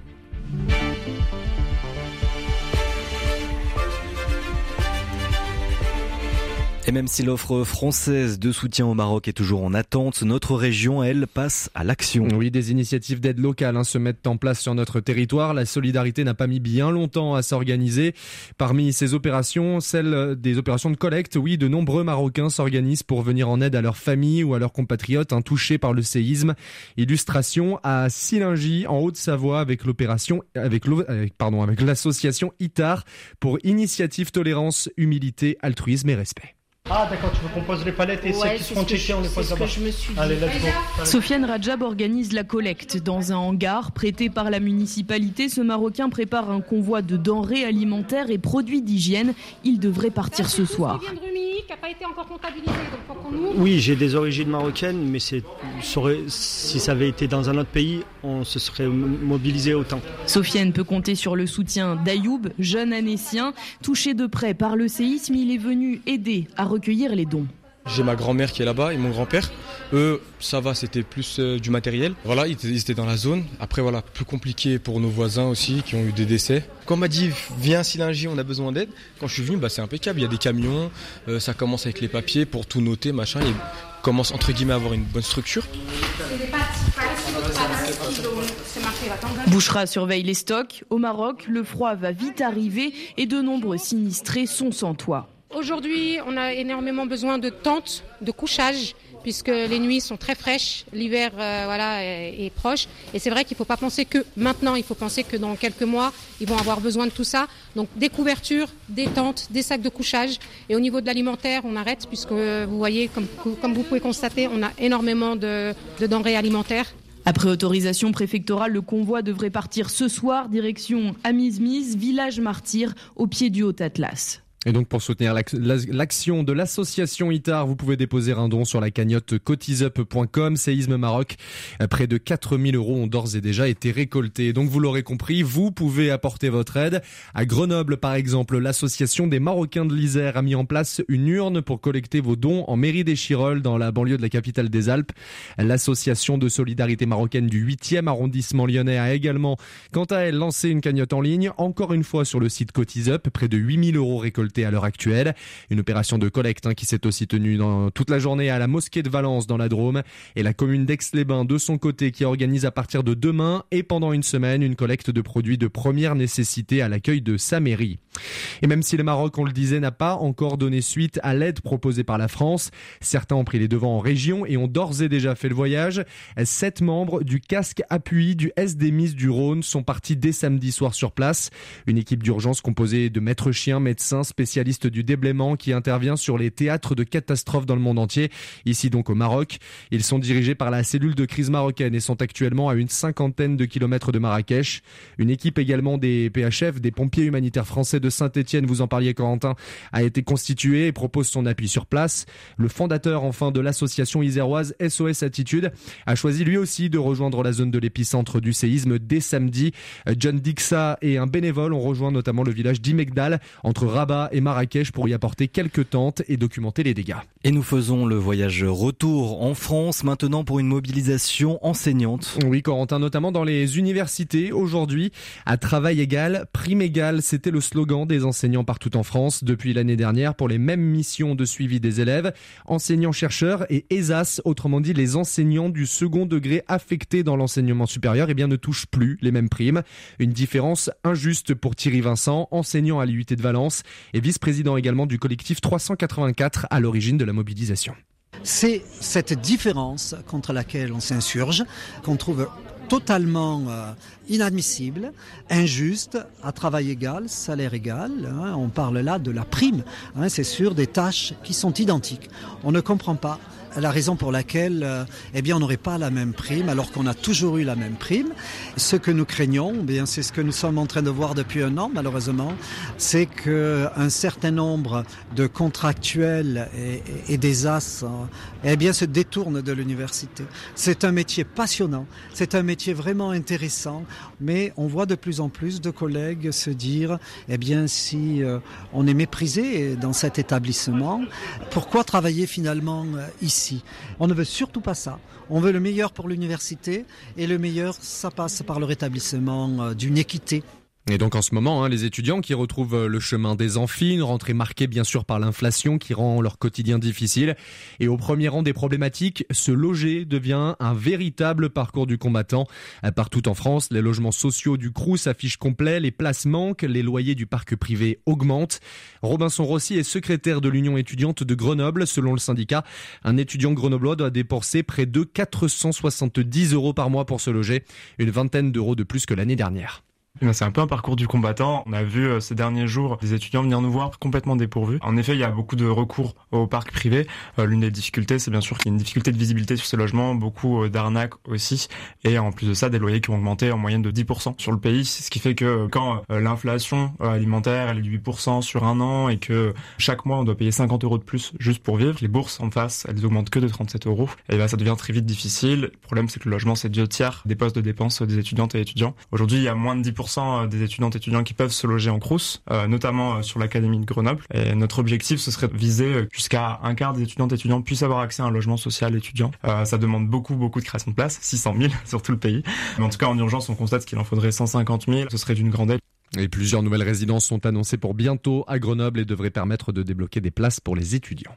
Et même si l'offre française de soutien au Maroc est toujours en attente, notre région, elle, passe à l'action. Oui, des initiatives d'aide locale hein, se mettent en place sur notre territoire. La solidarité n'a pas mis bien longtemps à s'organiser. Parmi ces opérations, celles des opérations de collecte, oui, de nombreux Marocains s'organisent pour venir en aide à leurs familles ou à leurs compatriotes hein, touchés par le séisme. Illustration à Silingy, en Haute-Savoie, avec l'opération, avec, pardon, avec l'association ITAR pour Initiative Tolérance, Humilité, Altruisme et Respect. Ah d'accord, tu veux qu'on pose les palettes et ceux qui seront checkés, on les pose là-bas. Allez, let's go. Sofiane Rajab organise la collecte dans un hangar prêté par la municipalité. Ce Marocain prépare un convoi de denrées alimentaires et produits d'hygiène. Il devrait partir ce soir qui n'a pas été encore comptabilisé. Oui, j'ai des origines marocaines, mais c'est, si ça avait été dans un autre pays, on se serait mobilisé autant. Sofiane peut compter sur le soutien d'Ayoub, jeune anécien. Touché de près par le séisme, il est venu aider à recueillir les dons. J'ai ma grand-mère qui est là-bas et mon grand-père. Eux, ça va, c'était plus euh, du matériel. Voilà, ils étaient dans la zone. Après, voilà, plus compliqué pour nos voisins aussi qui ont eu des décès. Quand on m'a dit, viens Silingy, on a besoin d'aide. Quand je suis venu, bah, c'est impeccable. Il y a des camions, euh, ça commence avec les papiers pour tout noter, machin. Et commence entre guillemets à avoir une bonne structure. Bouchera surveille les stocks. Au Maroc, le froid va vite arriver et de nombreux sinistrés sont sans toit. Aujourd'hui, on a énormément besoin de tentes, de couchage, puisque les nuits sont très fraîches, l'hiver euh, voilà, est, proche. Et c'est vrai qu'il ne faut pas penser que maintenant, il faut penser que dans quelques mois, ils vont avoir besoin de tout ça. Donc des couvertures, des tentes, des sacs de couchage. Et au niveau de l'alimentaire, on arrête, puisque vous voyez, comme, vous pouvez constater, on a énormément de, de denrées alimentaires. Après autorisation préfectorale, le convoi devrait partir ce soir, direction Amismise, village martyr, au pied du Haut-Atlas. Et donc pour soutenir l'action de l'association ITAR, vous pouvez déposer un don sur la cagnotte cotisup.com. Séisme Maroc, près de 4000 euros ont d'ores et déjà été récoltés. Donc vous l'aurez compris, vous pouvez apporter votre aide. À Grenoble par exemple, l'association des Marocains de l'Isère a mis en place une urne pour collecter vos dons en mairie des Chirolles dans la banlieue de la capitale des Alpes. L'association de solidarité marocaine du 8e arrondissement lyonnais a également, quant à elle, lancé une cagnotte en ligne, encore une fois sur le site Cotisup, près de 8000 euros récoltés à l'heure actuelle. Une opération de collecte hein, qui s'est aussi tenue toute la journée à la mosquée de Valence dans la Drôme et la commune d'Aix-les-Bains de son côté qui organise à partir de demain et pendant une semaine une collecte de produits de première nécessité à l'accueil de sa mairie. Et même si le Maroc, on le disait, n'a pas encore donné suite à l'aide proposée par la France, certains ont pris les devants en région et ont d'ores et déjà fait le voyage. Sept membres du casque appui du SDMIS du Rhône sont partis dès samedi soir sur place. Une équipe d'urgence composée de maîtres chiens, médecins, spécialistes du déblaiement qui intervient sur les théâtres de catastrophes dans le monde entier, ici donc au Maroc. Ils sont dirigés par la cellule de crise marocaine et sont actuellement à une cinquantaine de kilomètres de Marrakech. Une équipe également des PHF, des pompiers humanitaires français de Saint-Etienne, vous en parliez Corentin, a été constitué et propose son appui sur place. Le fondateur enfin de l'association iséroise SOS Attitude a choisi lui aussi de rejoindre la zone de l'épicentre du séisme dès samedi. John Dixa et un bénévole ont rejoint notamment le village d'Imegdal entre Rabat Rabat et Marrakech pour y apporter quelques tentes et documenter les dégâts. Et nous faisons le voyage retour en France maintenant pour une mobilisation enseignante. Oui, Corentin, notamment dans les universités aujourd'hui. À travail égal, prime égale, c'était le slogan des enseignants partout en France depuis l'année dernière pour les mêmes missions de suivi des élèves, enseignants-chercheurs et ESAS, autrement dit les enseignants du second degré affectés dans l'enseignement supérieur, eh bien ne touchent plus les mêmes primes. Une différence injuste pour Thierry Vincent, enseignant à l'IUT de Valence et vice-président également du collectif 384 à l'origine de la mobilisation. C'est cette différence contre laquelle on s'insurge, qu'on trouve totalement euh, inadmissible, injuste, à travail égal, salaire égal. Hein. on parle là de la prime, hein, c'est sûr, des tâches qui sont identiques. On ne comprend pas la raison pour laquelle euh, eh bien, on n'aurait pas la même prime alors qu'on a toujours eu la même prime. Ce que nous craignons, eh bien, c'est ce que nous sommes en train de voir depuis un an, malheureusement, c'est qu'un certain nombre de contractuels et, des as eh bien, se détournent de l'université. C'est un métier passionnant, c'est un métier vraiment intéressant, mais on voit de plus en plus de collègues se dire, eh bien, si euh, on est méprisé dans cet établissement, pourquoi travailler finalement euh, ici? On ne veut surtout pas ça. On veut le meilleur pour l'université et le meilleur, ça passe par le rétablissement euh, d'une équité et donc en ce moment, hein, les étudiants qui retrouvent euh, le chemin des amphis, une rentrée marquée bien sûr par l'inflation qui rend leur quotidien difficile. Et au premier rang des problématiques, se loger devient un véritable parcours du combattant. Euh, partout en France, les logements sociaux du CRU s'affichent complets, les places manquent, les loyers du parc privé augmentent. Robinson Rossi est secrétaire de l'Union étudiante de Grenoble. Selon le syndicat, un étudiant grenoblois doit dépenser près de 470 euros par mois pour se loger, une vingtaine d'euros de plus que l'année dernière. Eh ben, c'est un peu un parcours du combattant. On a vu euh, ces derniers jours des étudiants venir nous voir complètement dépourvus. En effet, il y a beaucoup de recours au parc privé. Euh, l'une des difficultés, c'est bien sûr qu'il y a une difficulté de visibilité sur ces logements, beaucoup euh, d'arnaques aussi, et en plus de ça, des loyers qui ont augmenté en moyenne de 10% sur le pays, ce qui fait que quand l'inflation alimentaire elle est de 8% sur un an et que chaque mois on doit payer 50 euros de plus juste pour vivre, les bourses en face elles augmentent que de 37 euros, et ben ça devient très vite difficile. Le problème c'est que le logement c'est deux tiers des postes de dépenses des étudiantes et étudiants. Aujourd'hui, il y a moins de 10% euh, des étudiantes et étudiants qui peuvent se loger en crous, euh, notamment euh, sur l'académie de Grenoble. Et notre objectif, ce serait de viser jusqu'à un quart des étudiantes et étudiants puissent avoir accès à un logement social étudiant. ça demande beaucoup, beaucoup de création de places, 600 000 sur tout le pays. Mais en tout cas, en urgence, on constate qu'il en faudrait 150 000. Ce serait d'une grande aide. Et plusieurs nouvelles résidences sont annoncées pour bientôt à Grenoble et devraient permettre de débloquer des places pour les étudiants.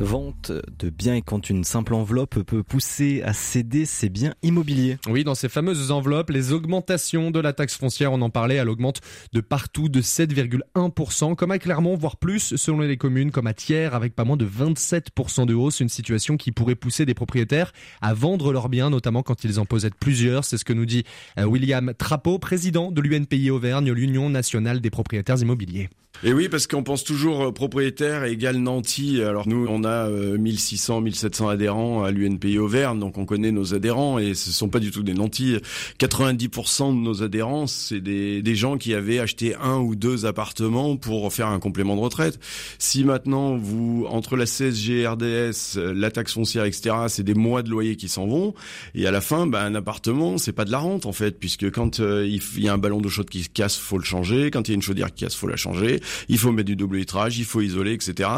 Vente de biens et quand une simple enveloppe peut pousser à céder ses biens immobiliers. Oui, dans ces fameuses enveloppes, les augmentations de la taxe foncière, on en parlait, elle augmente de partout de 7,1%, comme à Clermont, voire plus selon les communes, comme à Thiers, avec pas moins de 27% de hausse, une situation qui pourrait pousser des propriétaires à vendre leurs biens, notamment quand ils en possèdent plusieurs. C'est ce que nous dit euh, William Trapeau, président de l'UNPI Auvergne, l'Union nationale des propriétaires immobiliers. Et oui, parce qu'on pense toujours euh, propriétaire égale nanti. Alors nous, on a 1600, euh, 1700 adhérents à l'UNPI Auvergne, donc on connaît nos adhérents et ce sont pas du tout des nantis. 90% de nos adhérents, c'est des, des gens qui avaient acheté un ou deux appartements pour faire un complément de retraite. Si maintenant vous, entre la CSG, RDS, la taxe foncière, etc., c'est des mois de loyer qui s'en vont, et à la fin, bah, un appartement, c'est pas de la rente en fait, puisque quand euh, il y a un ballon d'eau chaude qui se casse, faut le changer. Quand il y a une chaudière qui casse, faut la changer il faut mettre du double vitrage, il faut isoler, etc.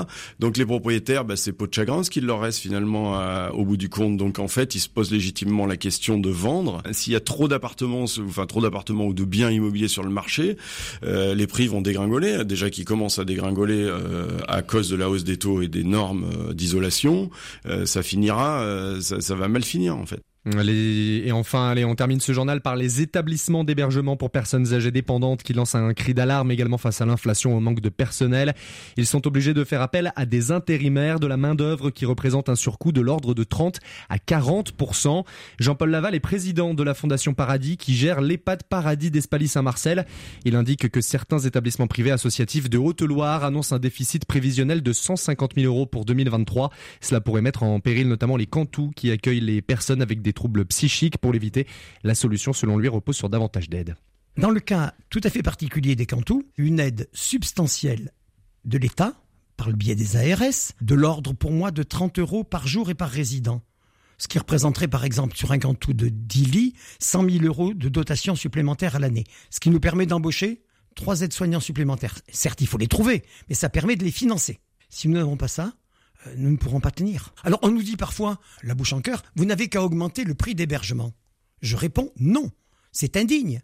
Donc les propriétaires, bah, c'est peau de chagrin ce qu'il leur reste finalement au bout du compte. Donc en fait, ils se posent légitimement la question de vendre. S'il y a trop d'appartements, enfin trop d'appartements ou de biens immobiliers sur le marché, euh, les prix vont dégringoler. Déjà qu'ils commencent à dégringoler euh, à cause de la hausse des taux et des normes euh, d'isolation, ça finira, ça, ça va mal finir en fait. Et enfin, allez, on termine ce journal par les établissements d'hébergement pour personnes âgées dépendantes qui lancent un cri d'alarme également face à l'inflation au manque de personnel. Ils sont obligés de faire appel à des intérimaires de la main-d'œuvre qui représente un surcoût de l'ordre de 30 à 40%. Jean-Paul Laval est président de la Fondation Paradis qui gère l'EHPAD Paradis d'Espaly-Saint-Marcel. Il indique que certains établissements privés associatifs de Haute-Loire annoncent un déficit prévisionnel de 150 000 euros pour 2023. Cela pourrait mettre en péril notamment les cantous qui accueillent les personnes avec des troubles psychiques. Pour l'éviter, la solution, selon lui, repose sur davantage d'aide. Dans le cas tout à fait particulier des cantous, une aide substantielle de l'État, par le biais des ARS, de l'ordre pour moi de 30 euros par jour et par résident. Ce qui représenterait par exemple sur un cantou de 10 lits 100 000 euros de dotation supplémentaire à l'année. Ce qui nous permet d'embaucher trois aides-soignants supplémentaires. Certes, il faut les trouver, mais ça permet de les financer. Si nous n'avons pas ça, nous ne pourrons pas tenir. Alors on nous dit parfois, la bouche en cœur, vous n'avez qu'à augmenter le prix d'hébergement. Je réponds non, c'est indigne.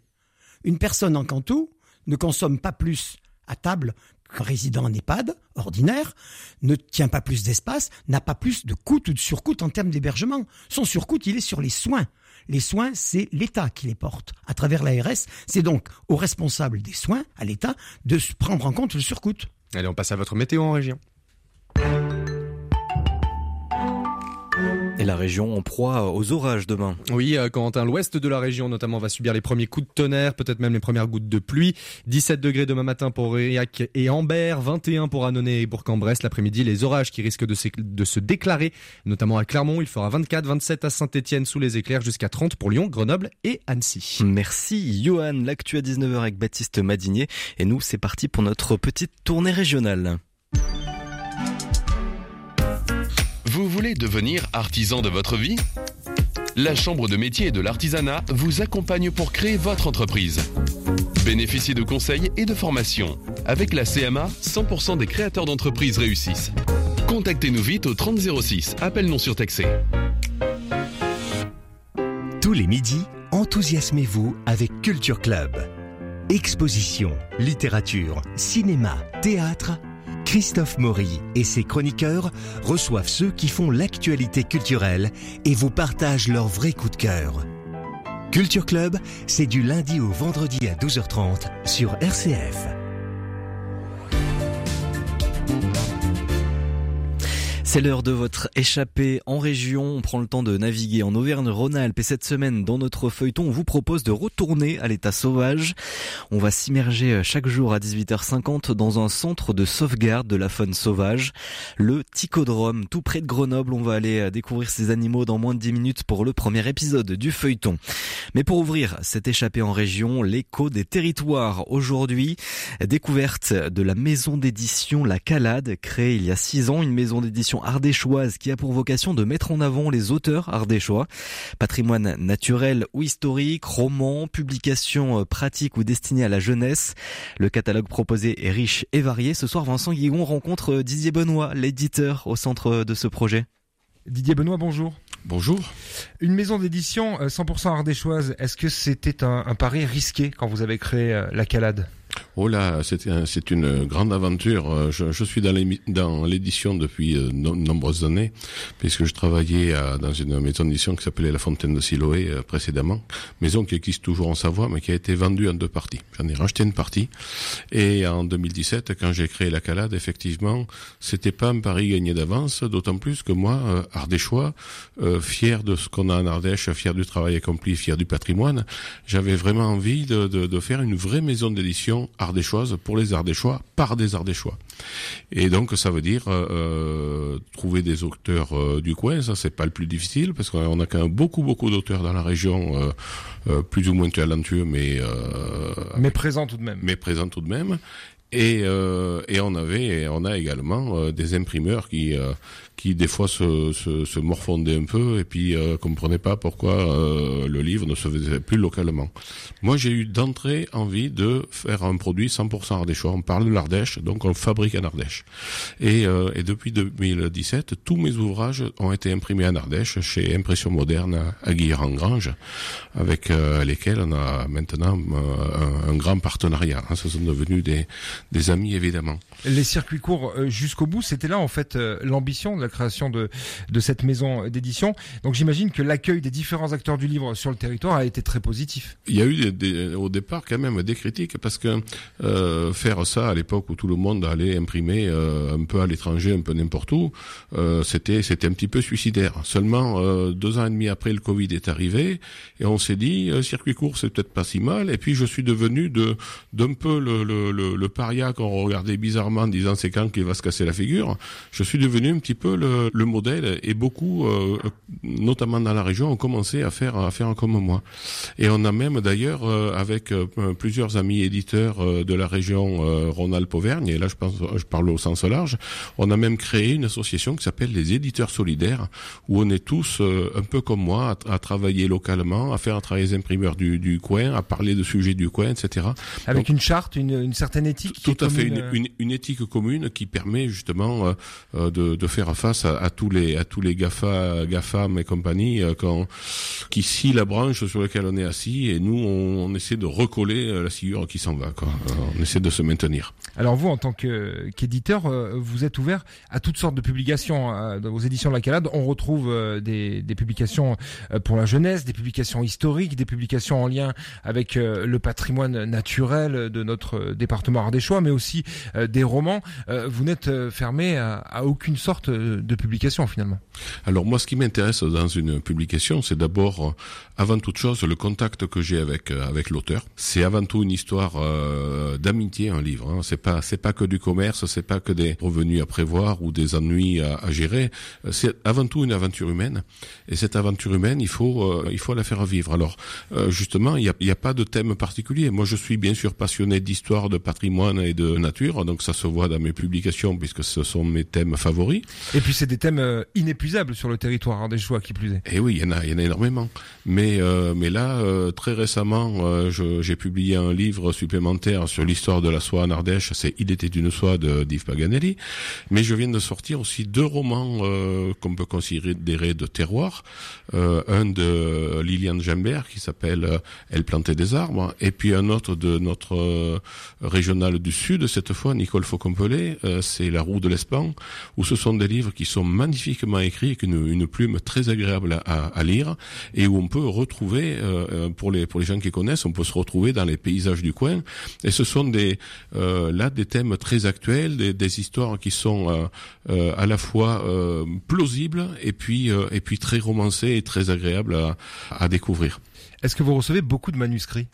Une personne en Cantou ne consomme pas plus à table qu'un résident en EHPAD ordinaire, ne tient pas plus d'espace, n'a pas plus de coûts ou de surcoût en termes d'hébergement. Son surcoût, il est sur les soins. Les soins, c'est l'État qui les porte à travers l'ARS. C'est donc aux responsables des soins, à l'État, de prendre en compte le surcoût. Allez, on passe à votre météo en région. Et la région en proie aux orages demain. Oui, euh, Quentin, l'ouest de la région notamment va subir les premiers coups de tonnerre, peut-être même les premières gouttes de pluie. 17 degrés demain matin pour Aurillac et Ambert, 21 pour Annonay et Bourg-en-Bresse. L'après-midi, les orages qui risquent de se, de se déclarer, notamment à Clermont. Il fera 24, 27 à Saint-Etienne sous les éclairs, jusqu'à 30 pour Lyon, Grenoble et Annecy. Merci Johan, l'actu à 19h avec Baptiste Madinier. Et nous, c'est parti pour notre petite tournée régionale. Vous voulez devenir artisan de votre vie? La Chambre de métier et de l'artisanat vous accompagne pour créer votre entreprise. Bénéficiez de conseils et de formations. Avec la CMA, 100% des créateurs d'entreprises réussissent. Contactez-nous vite au 3006, appel non surtaxé. Tous les midis, enthousiasmez-vous avec Culture Club. Exposition, littérature, cinéma, théâtre. Christophe Maury et ses chroniqueurs reçoivent ceux qui font l'actualité culturelle et vous partagent leurs vrais coups de cœur. Culture Club, c'est du lundi au vendredi à 12h30 sur RCF. C'est l'heure de votre échappée en région. On prend le temps de naviguer en Auvergne-Rhône-Alpes et cette semaine, dans notre feuilleton, on vous propose de retourner à l'état sauvage. On va s'immerger chaque jour à 18h50 dans un centre de sauvegarde de la faune sauvage, le Ticodrome, tout près de Grenoble. On va aller découvrir ces animaux dans moins de 10 minutes pour le premier épisode du feuilleton. Mais pour ouvrir cette échappée en région, l'écho des territoires. Aujourd'hui, découverte de la maison d'édition La Calade, créée il y a 6 ans, une maison d'édition ardéchoise qui a pour vocation de mettre en avant les auteurs ardéchois. Patrimoine naturel ou historique, romans, publications pratiques ou destinées à la jeunesse. Le catalogue proposé est riche et varié. Ce soir, Vincent Guigon rencontre Didier Benoît, l'éditeur au centre de ce projet. Didier Benoît, bonjour. Bonjour. Une maison d'édition 100% ardéchoise, est-ce que c'était un, un, pari risqué quand vous avez créé la Calade? Oh là, c'est une grande aventure. Je, je suis dans l'édition depuis de nombreuses années, puisque je travaillais à, dans une maison d'édition qui s'appelait La Fontaine de Siloé euh, précédemment, maison qui existe toujours en Savoie, mais qui a été vendue en deux parties. J'en ai racheté une partie, et en 2017, quand j'ai créé la Calade, effectivement, c'était pas un pari gagné d'avance, d'autant plus que moi, euh, ardéchois, euh, fier de ce qu'on a en Ardèche, fier du travail accompli, fier du patrimoine, j'avais vraiment envie de, de, de faire une vraie maison d'édition ardéchoise pour les Ardéchois par des Ardéchois. Et donc ça veut dire euh, trouver des auteurs euh, du coin, ça c'est pas le plus difficile parce qu'on a quand même beaucoup beaucoup d'auteurs dans la région, euh, euh, plus ou moins talentueux, mais mais présents tout de même. Mais présents tout de même. Et, euh, et on avait, on a également euh, des imprimeurs qui, euh, qui des fois se, se, se, morfondaient un peu et puis euh, comprenaient pas pourquoi euh, le livre ne se faisait plus localement. Moi, j'ai eu d'entrée envie de faire un produit 100% ardéchois. On parle de l'Ardèche, donc on fabrique en Ardèche. Et, euh, et depuis 2017, tous mes ouvrages ont été imprimés en Ardèche chez Impression Moderne à, Guillaume-en-Grange, avec lesquels on a maintenant un, un, grand partenariat. Ce sont devenus des des amis évidemment. Les circuits courts euh, jusqu'au bout, c'était là en fait euh, l'ambition de la création de de cette maison d'édition. Donc j'imagine que l'accueil des différents acteurs du livre sur le territoire a été très positif. Il y a eu des, des, au départ quand même des critiques parce que euh, faire ça à l'époque où tout le monde allait imprimer euh, un peu à l'étranger, un peu n'importe où, euh, c'était c'était un petit peu suicidaire. Seulement deux ans et demi après, le Covid est arrivé et on s'est dit circuit court c'est peut-être pas si mal. Et puis je suis devenu de d'un peu le, le, le, le pari Maria qu'on regardait bizarrement en disant c'est quand qu'il va se casser la figure. Je suis devenu un petit peu le, le modèle et beaucoup, euh, notamment dans la région, ont commencé à faire à faire comme moi. Et on a même d'ailleurs euh, avec euh, plusieurs amis éditeurs de la région Rhône-Alpes-Auvergne, et là je pense je parle au sens large, on a même créé une association qui s'appelle les éditeurs solidaires, où on est tous un peu comme moi à, à, travailler localement, à faire travailler les imprimeurs du, du coin, à parler de sujets du coin, etc. Avec une charte, une, une certaine éthique. Tout à fait, une, une, une, éthique commune qui permet justement euh, de, de, faire face à, à, tous les à tous les Gafa, Gafam et compagnie euh, quand, qui scient la branche sur laquelle on est assis et nous on, on essaie de recoller euh, la sciure qui s'en va. Quoi. On essaie de se maintenir. Alors vous, en tant qu'éditeur, vous êtes ouvert à toutes sortes de publications. Dans vos éditions de la Calade, on retrouve des, des publications pour la jeunesse, des publications historiques, des publications en lien avec le patrimoine naturel de notre département ardéchois, mais aussi des romans. Vous n'êtes fermé à, à aucune sorte de publication finalement. Alors moi, ce qui m'intéresse dans une publication, c'est d'abord, avant toute chose, le contact que j'ai avec avec l'auteur. C'est avant tout une histoire euh, d'amitié, un livre. Hein. C'est pas c'est pas que du commerce, c'est pas que des revenus à prévoir ou des ennuis à, à gérer. C'est avant tout une aventure humaine. Et cette aventure humaine, il faut euh, il faut la faire vivre. Alors euh, justement, il y a, y a pas de thème particulier. Moi, je suis bien sûr passionné d'histoire, de patrimoine et de nature, donc ça se voit dans mes publications puisque ce sont mes thèmes favoris. Et puis c'est des thèmes euh, inépuisables sur le territoire hein, des choix qui plus est. Et eh oui, il y en a, il y en a énormément. Mais euh, mais là, euh, très récemment, euh, j'ai publié un livre supplémentaire sur l'histoire de la soie en Ardèche. C'est Il était une soie de d'Yves Paganelli. Mais je viens de sortir aussi deux romans euh, qu'on peut considérer de terroir. un de Liliane Jambert qui s'appelle Elle plantait des arbres, et puis un autre de notre régional du Sud, cette fois Nicole Faucompelet. c'est La roue de l'Espan où ce sont des livres qui sont magnifiquement écrits avec une, une plume très agréable à, à, lire et où on peut retrouver, euh, euh, pour les pour les gens qui connaissent, on peut se retrouver dans les paysages du coin. Et ce sont des euh, là des thèmes très actuels, des, des histoires qui sont euh, euh à la fois plausibles et puis et puis très romancées et très agréables à, à découvrir. Est-ce que vous recevez beaucoup de manuscrits?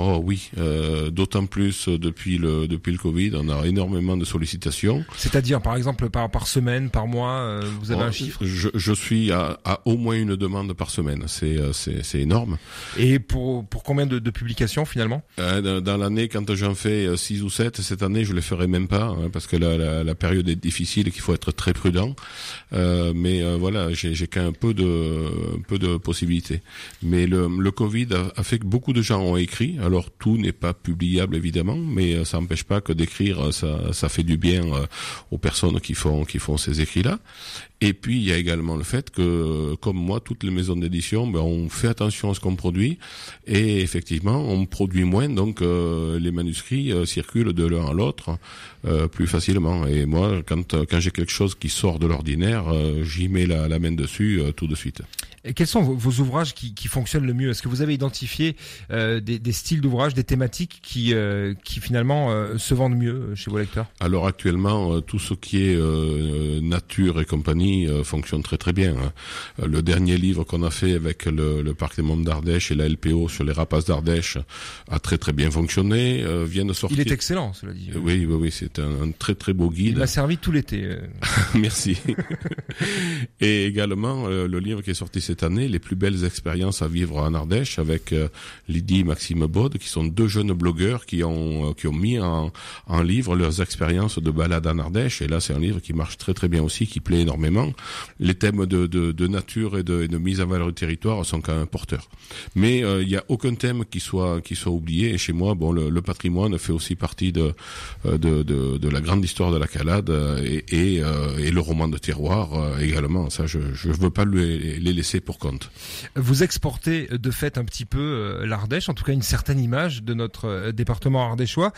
Oh oui, euh, d'autant plus depuis le depuis le Covid, on a énormément de sollicitations. C'est-à-dire, par exemple, par par semaine, par mois, euh, vous avez oh, un chiffre? je, je suis à, à, au moins une demande par semaine. C'est euh, c'est c'est énorme. Et pour pour combien de, de publications finalement? Euh, Dans, dans l'année, quand j'en fais 6 ou 7, cette année, je les ferai même pas hein, parce que la, la, la, période est difficile et qu'il faut être très prudent. Euh, mais voilà, j'ai j'ai qu'un peu de un peu de possibilités. Mais le le Covid a, a fait que beaucoup de gens ont écrit alors tout n'est pas publiable évidemment, mais euh, ça n'empêche pas que d'écrire, euh, ça, ça fait du bien euh, aux personnes qui font qui font ces écrits-là. Et puis il y a également le fait que, comme moi, toutes les maisons d'édition, ben, on fait attention à ce qu'on produit et effectivement on produit moins, donc les manuscrits circulent de l'un à l'autre plus facilement. Et moi, quand quand j'ai quelque chose qui sort de l'ordinaire, j'y mets la, main dessus tout de suite. Quels sont vos, vos ouvrages qui, qui, fonctionnent le mieux? Est-ce que vous avez identifié des, des, styles d'ouvrages, des thématiques qui qui finalement se vendent mieux chez vos lecteurs? Alors actuellement, tout ce qui est nature et compagnie euh, fonctionne très très bien. Hein. Euh, le dernier livre qu'on a fait avec le, le Parc des Monts d'Ardèche et la LPO sur les rapaces d'Ardèche a très très bien fonctionné. Euh, vient de sortir. Il est excellent, cela dit. Oui, oui, oui, c'est un, un, très très beau guide. Il m'a servi tout l'été. (laughs) Merci. (laughs) et également le livre qui est sorti cette année, les plus belles expériences à vivre en Ardèche, avec Lydie Maxime Baud, qui sont deux jeunes blogueurs qui ont qui ont mis en, livre leurs expériences de balade en Ardèche. Et là, c'est un livre qui marche très très bien aussi, qui plaît énormément les thèmes de, de, nature et de, et mise en valeur du territoire sont quand même porteurs. Mais euh, il euh, n'y a aucun thème qui soit qui soit oublié. Et chez moi, bon, le, patrimoine fait aussi partie de, euh, de, de, la grande histoire de la calade euh, et, et, et le roman de terroir également. Ça, je ne veux pas les laisser pour compte. Vous exportez de fait un petit peu l'Ardèche, en tout cas une certaine image de notre département ardéchois.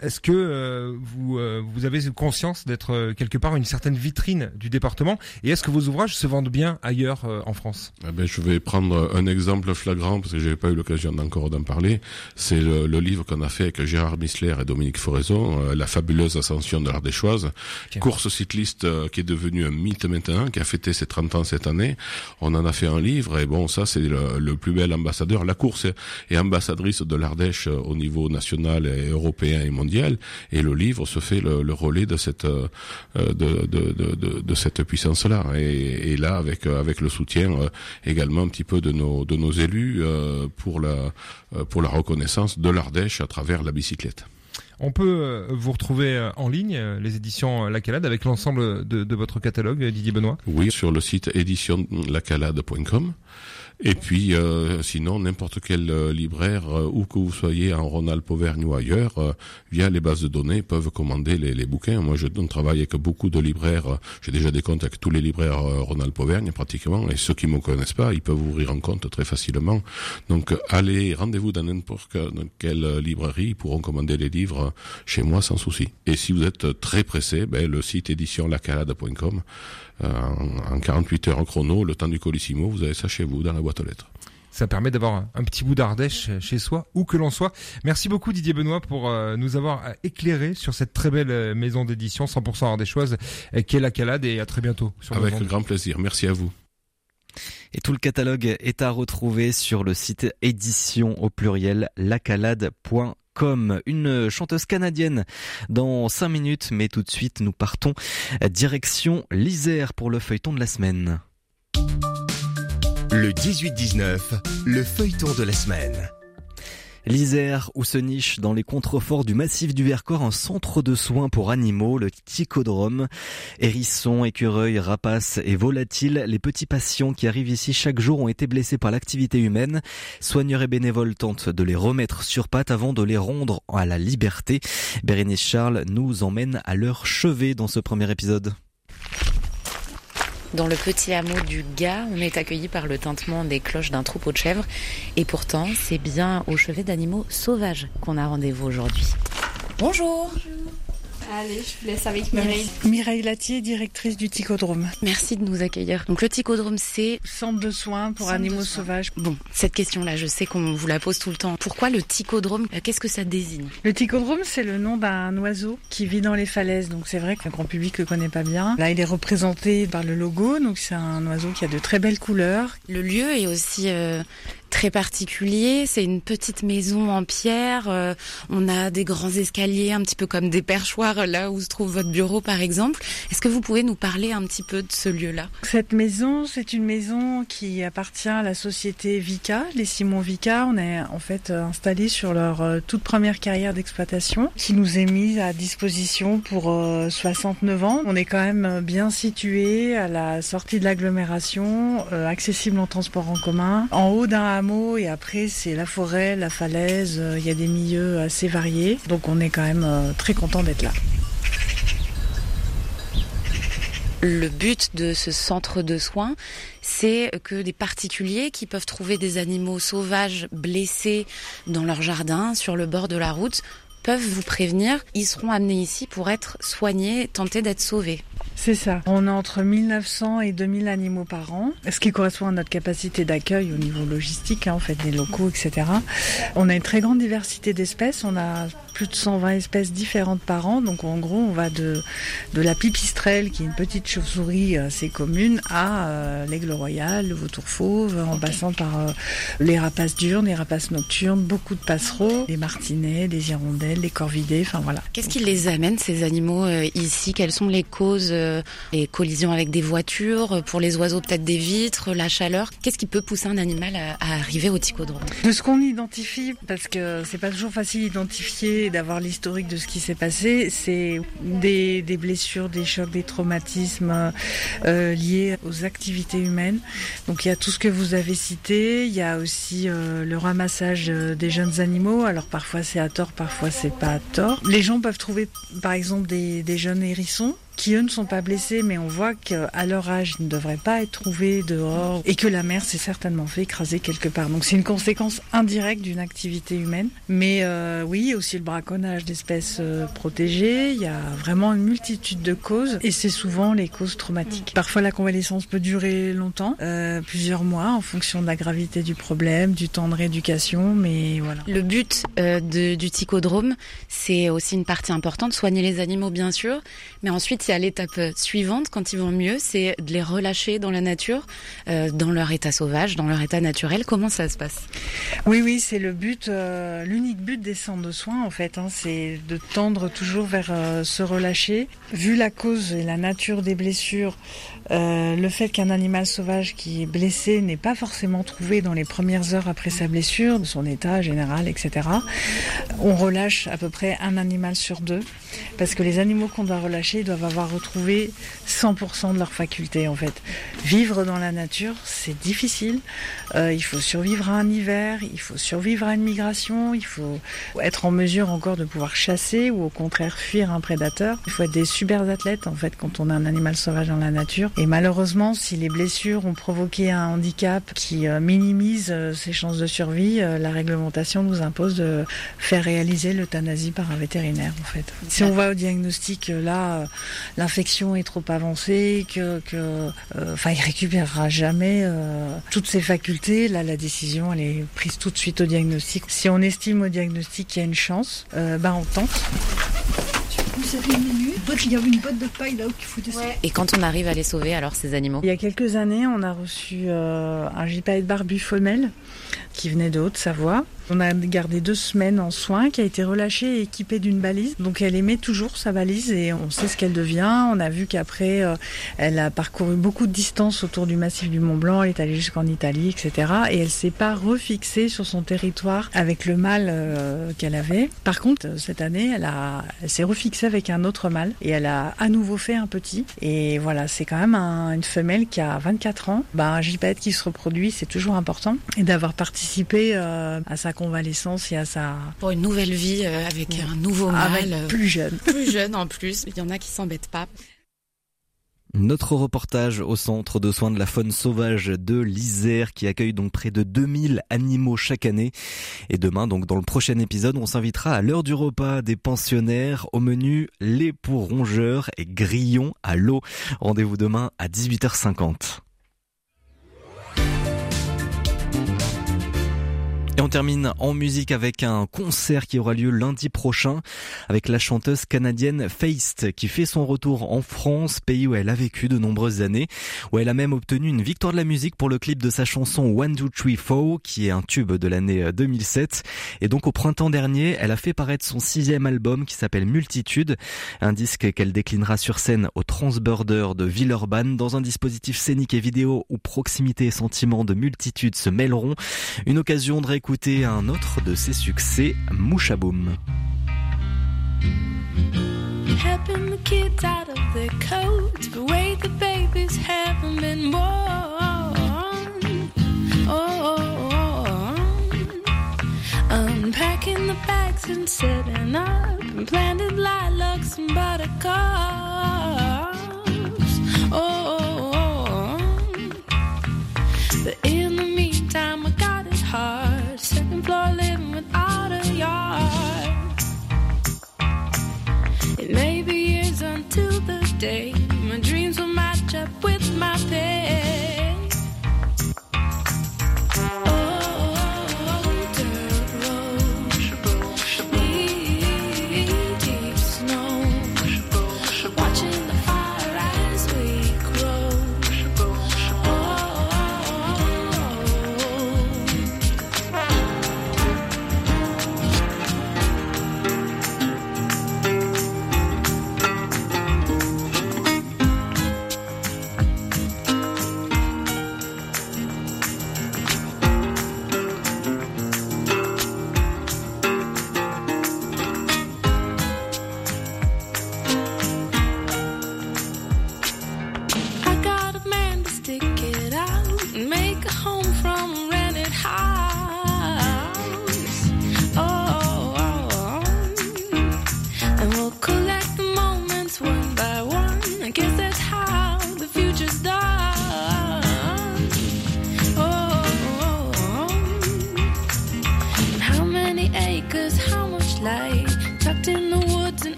Est-ce que vous, vous avez conscience d'être quelque part une certaine vitrine du département? Et est-ce que vos ouvrages se vendent bien ailleurs euh, en France? Eh ben, Je vais prendre un exemple flagrant, parce que je n'ai pas eu l'occasion encore d'en parler. C'est le, le, livre qu'on a fait avec Gérard Missler et Dominique Foraison, euh, La fabuleuse ascension de l'Ardéchoise. Okay. Course cycliste euh, qui est devenue un mythe maintenant, qui a fêté ses 30 ans cette année. On en a fait un livre et bon ça c'est le, plus bel ambassadeur. La course est, ambassadrice de l'Ardèche au niveau national et européen et mondial et le livre se fait le, relais de cette de, de, de, de cette puissance là et, et, là avec avec le soutien également un petit peu de nos de nos élus pour la pour la reconnaissance de l'Ardèche à travers la bicyclette. On peut euh, vous retrouver euh, en ligne, euh, les éditions Lacalade, avec l'ensemble de, votre catalogue, Didier Benoît Oui, sur le site éditionlacalade.com. Et puis, sinon, n'importe quel libraire, où que vous soyez en Rhône-Alpes, Auvergne ou ailleurs, via les bases de données, peuvent commander les, bouquins. Moi, je travaille avec beaucoup de libraires. J'ai déjà des comptes avec tous les libraires Rhône-Alpes, Auvergne, pratiquement. Et ceux qui me connaissent pas, ils peuvent ouvrir un compte très facilement. Donc, allez, rendez-vous dans n'importe quelle librairie. Ils pourront commander les livres chez moi sans souci. Et si vous êtes très pressé, ben, le site éditionlacalade.com euh, en 48 heures en chrono, le temps du colissimo, vous avez ça chez vous dans la boîte aux lettres. Ça permet d'avoir un petit bout d'Ardèche chez soi, où que l'on soit. Merci beaucoup Didier Benoît pour euh, nous avoir euh, éclairé sur cette très belle maison d'édition 100% ardéchoise qu'est La Calade et à très bientôt. Sur Avec grand plaisir. Merci à vous. Et tout le catalogue est à retrouver sur le site édition au pluriel lacalade.com comme une chanteuse canadienne dans 5 minutes, mais tout de suite nous partons direction l'Isère pour le feuilleton de la semaine. Le 18-19, le feuilleton de la semaine. L'Isère, où se niche dans les contreforts du massif du Vercors un centre de soins pour animaux, le Ticodrome. Hérissons, écureuils, rapaces et volatiles, les petits patients qui arrivent ici chaque jour ont été blessés par l'activité humaine. Soigneurs et bénévoles tentent de les remettre sur pattes avant de les rendre à la liberté. Bérénice Charles nous emmène à leur chevet dans ce premier épisode. Dans le petit hameau du Gars, on est accueilli par le tintement des cloches d'un troupeau de chèvres. Et pourtant, c'est bien au chevet d'animaux sauvages qu'on a rendez-vous aujourd'hui. Bonjour. Allez, je vous laisse avec Mireille. Mireille Latier, directrice du Ticodrome. Merci de nous accueillir. Donc le Ticodrome, c'est centre de soins pour animaux sauvages. Bon, cette question-là, je sais qu'on vous la pose tout le temps. Pourquoi le Ticodrome euh, Qu'est-ce que ça désigne? Le Ticodrome, c'est le nom d'un oiseau qui vit dans les falaises. Donc c'est vrai que le grand public le connaît pas bien. Là, il est représenté par le logo. Donc c'est un oiseau qui a de très belles couleurs. Le lieu est aussi euh, très particulier. C'est une petite maison en pierre. Euh, on a des grands escaliers, un petit peu comme des perchoirs là où se trouve votre bureau par exemple. Est-ce que vous pouvez nous parler un petit peu de ce lieu-là? Cette maison, c'est une maison qui appartient à la société Vica, les Simon Vica. On est en fait euh, installé sur leur euh, toute première carrière d'exploitation qui nous est mise à disposition pour 69 ans. On est quand même bien situé à la sortie de l'agglomération, accessible en transport en commun, en haut d'un et après c'est la forêt, la falaise, euh, il y a des milieux assez variés. Donc on est quand même euh, très content d'être là. Le but de ce centre de soins, c'est que des particuliers qui peuvent trouver des animaux sauvages blessés dans leur jardin, sur le bord de la route, peuvent vous prévenir. Ils seront amenés ici pour être soignés, tenter d'être sauvés. C'est ça. On a entre 1900 et 2000 animaux par an, ce qui correspond à notre capacité d'accueil au niveau logistique, hein, en fait, des locaux, etc. On a une très grande diversité d'espèces. On a plus de 120 espèces différentes par an. Donc, en gros, on va de, de la pipistrelle, qui est une petite chauve-souris assez commune, à euh, l'aigle royal, le vautour fauve, en passant par euh, les rapaces diurnes, les rapaces nocturnes, beaucoup de passereaux, les martinets, les hirondelles, les corvidés, enfin voilà. Qu'est-ce qui les amène, ces animaux, euh, ici? Quelles sont les causes euh, les collisions avec des voitures, euh, pour les oiseaux peut-être des vitres, la chaleur. Qu'est-ce qui peut pousser un animal à, arriver au ticodrome? De ce qu'on identifie, parce que c'est pas toujours facile d'identifier et d'avoir l'historique de ce qui s'est passé, c'est des, blessures, des chocs, des traumatismes euh, liés aux activités humaines. Donc il y a tout ce que vous avez cité, il y a aussi le ramassage des jeunes animaux. Alors parfois c'est à tort, parfois c'est pas à tort. Les gens peuvent trouver par exemple des jeunes hérissons qui eux ne sont pas blessés, mais on voit qu'à leur âge, ils ne devraient pas être trouvés dehors et que la mère s'est certainement fait écraser quelque part. Donc c'est une conséquence indirecte d'une activité humaine. Mais euh, oui, aussi le braconnage d'espèces euh, protégées. Il y a vraiment une multitude de causes et c'est souvent les causes traumatiques. Parfois la convalescence peut durer longtemps, euh, plusieurs mois, en fonction de la gravité du problème, du temps de rééducation, mais voilà. Le but de, du ticodrome, c'est aussi une partie importante, soigner les animaux bien sûr, mais ensuite à l'étape suivante, quand ils vont mieux, c'est de les relâcher dans la nature, euh, dans leur état sauvage, dans leur état naturel. Comment ça se passe? Oui, oui, c'est le but, euh, l'unique but des centres de soins en fait, hein, c'est de tendre toujours vers euh, se relâcher. Vu la cause et la nature des blessures, euh, le fait qu'un animal sauvage qui est blessé n'est pas forcément trouvé dans les premières heures après sa blessure, de son état général, etc. On relâche à peu près un animal sur deux, parce que les animaux qu'on doit relâcher doivent avoir retrouvé 100% de leurs facultés en fait. Vivre dans la nature, c'est difficile. Euh, il faut survivre à un hiver, il faut survivre à une migration, il faut être en mesure encore de pouvoir chasser ou au contraire fuir un prédateur. Il faut être des super athlètes en fait quand on a un animal sauvage dans la nature. Et malheureusement, si les blessures ont provoqué un handicap qui euh, minimise euh, ses chances de survie, la réglementation nous impose de faire réaliser l'euthanasie par un vétérinaire en fait. Si on va au diagnostic là, l'infection est trop avancée, que, que enfin il récupérera jamais toutes ses facultés, là la décision elle est prise tout de suite au diagnostic. Si on estime au diagnostic qu'il y a une chance, ben on tente. Vous avez une minute Il y a une botte de paille là où il faut descendre. Et quand on arrive à les sauver, alors ces animaux Il y a quelques années, on a reçu euh, un gypaète barbu femelle qui venait de Haute-Savoie. On a gardé deux semaines en soins, qui a été relâchée et équipée d'une balise. Donc elle aimait toujours sa valise et on sait ce qu'elle devient. On a vu qu'après, euh, elle a parcouru beaucoup de distance autour du massif du Mont Blanc. Elle est allée jusqu'en Italie, etc. Et elle s'est pas refixée sur son territoire avec le mâle euh, qu'elle avait. Par contre, cette année, elle, a, elle s'est refixée avec un autre mâle et elle a à nouveau fait un petit. Et voilà, c'est quand même un- une femelle qui a 24 ans. Bah, un gypaète qui se reproduit, c'est toujours important. Et d'avoir participé euh, à sa convalescence et à sa... Pour une nouvelle vie euh, avec un nouveau Avec mâle. euh, plus jeune. (laughs) Plus jeune en plus. Il y en a qui s'embêtent pas. Notre reportage au centre de soins de la faune sauvage de l'Isère qui accueille donc près de 2000 animaux chaque année. Et demain, donc dans le prochain épisode, on s'invitera à l'heure du repas des pensionnaires au menu lait pour rongeurs et grillons à l'eau. Rendez-vous demain à 18h50. Et on termine en musique avec un concert qui aura lieu lundi prochain avec la chanteuse canadienne Feist qui fait son retour en France, pays où elle a vécu de nombreuses années, où elle a même obtenu une victoire de la musique pour le clip de sa chanson One, Two, Three, Four qui est un tube de l'année 2007. Et donc au printemps dernier, elle a fait paraître son sixième album qui s'appelle Multitude, un disque qu'elle déclinera sur scène au Transborder de Villeurbanne dans un dispositif scénique et vidéo où proximité et sentiment de multitude se mêleront. Une occasion de réécouter un autre de ses succès, Mouchaboum. Helping the kids out of their coats, the way the babies haven't been born. Oh, unpacking the bags and setting up, and planted lilacs and buttercups.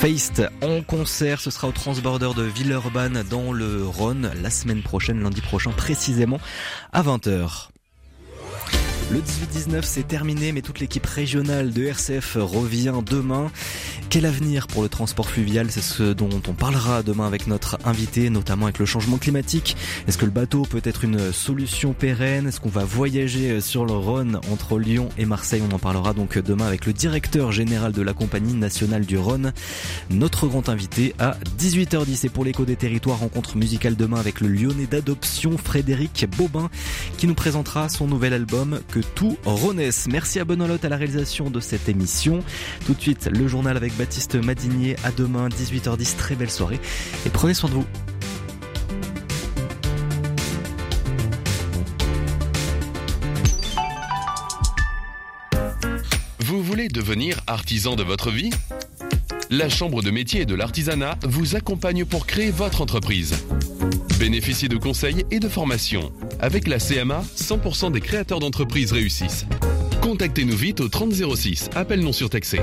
Feist en concert, ce sera au Transborder de Villeurbanne dans le Rhône la semaine prochaine, lundi prochain précisément à 20h. Le 18-19 c'est terminé mais toute l'équipe régionale de RCF revient demain. Quel avenir pour le transport fluvial? C'est ce dont on parlera demain avec notre invité, notamment avec le changement climatique. Est-ce que le bateau peut être une solution pérenne? Est-ce qu'on va voyager sur le Rhône entre Lyon et Marseille? On en parlera donc demain avec le directeur général de la compagnie nationale du Rhône, notre grand invité à 18h10. Et pour l'écho des territoires, rencontre musicale demain avec le lyonnais d'adoption Frédéric Bobin qui nous présentera son nouvel album Que tout renaisse. Merci à Benolotte à la réalisation de cette émission. Tout de suite, le journal avec Baptiste Madinier. À demain, 18h10. Très belle soirée et prenez soin de vous. Vous voulez devenir artisan de votre vie? La Chambre de métier et de l'artisanat vous accompagne pour créer votre entreprise. Bénéficiez de conseils et de formations. Avec la CMA, 100% des créateurs d'entreprises réussissent. Contactez-nous vite au 3006, appel non surtaxé.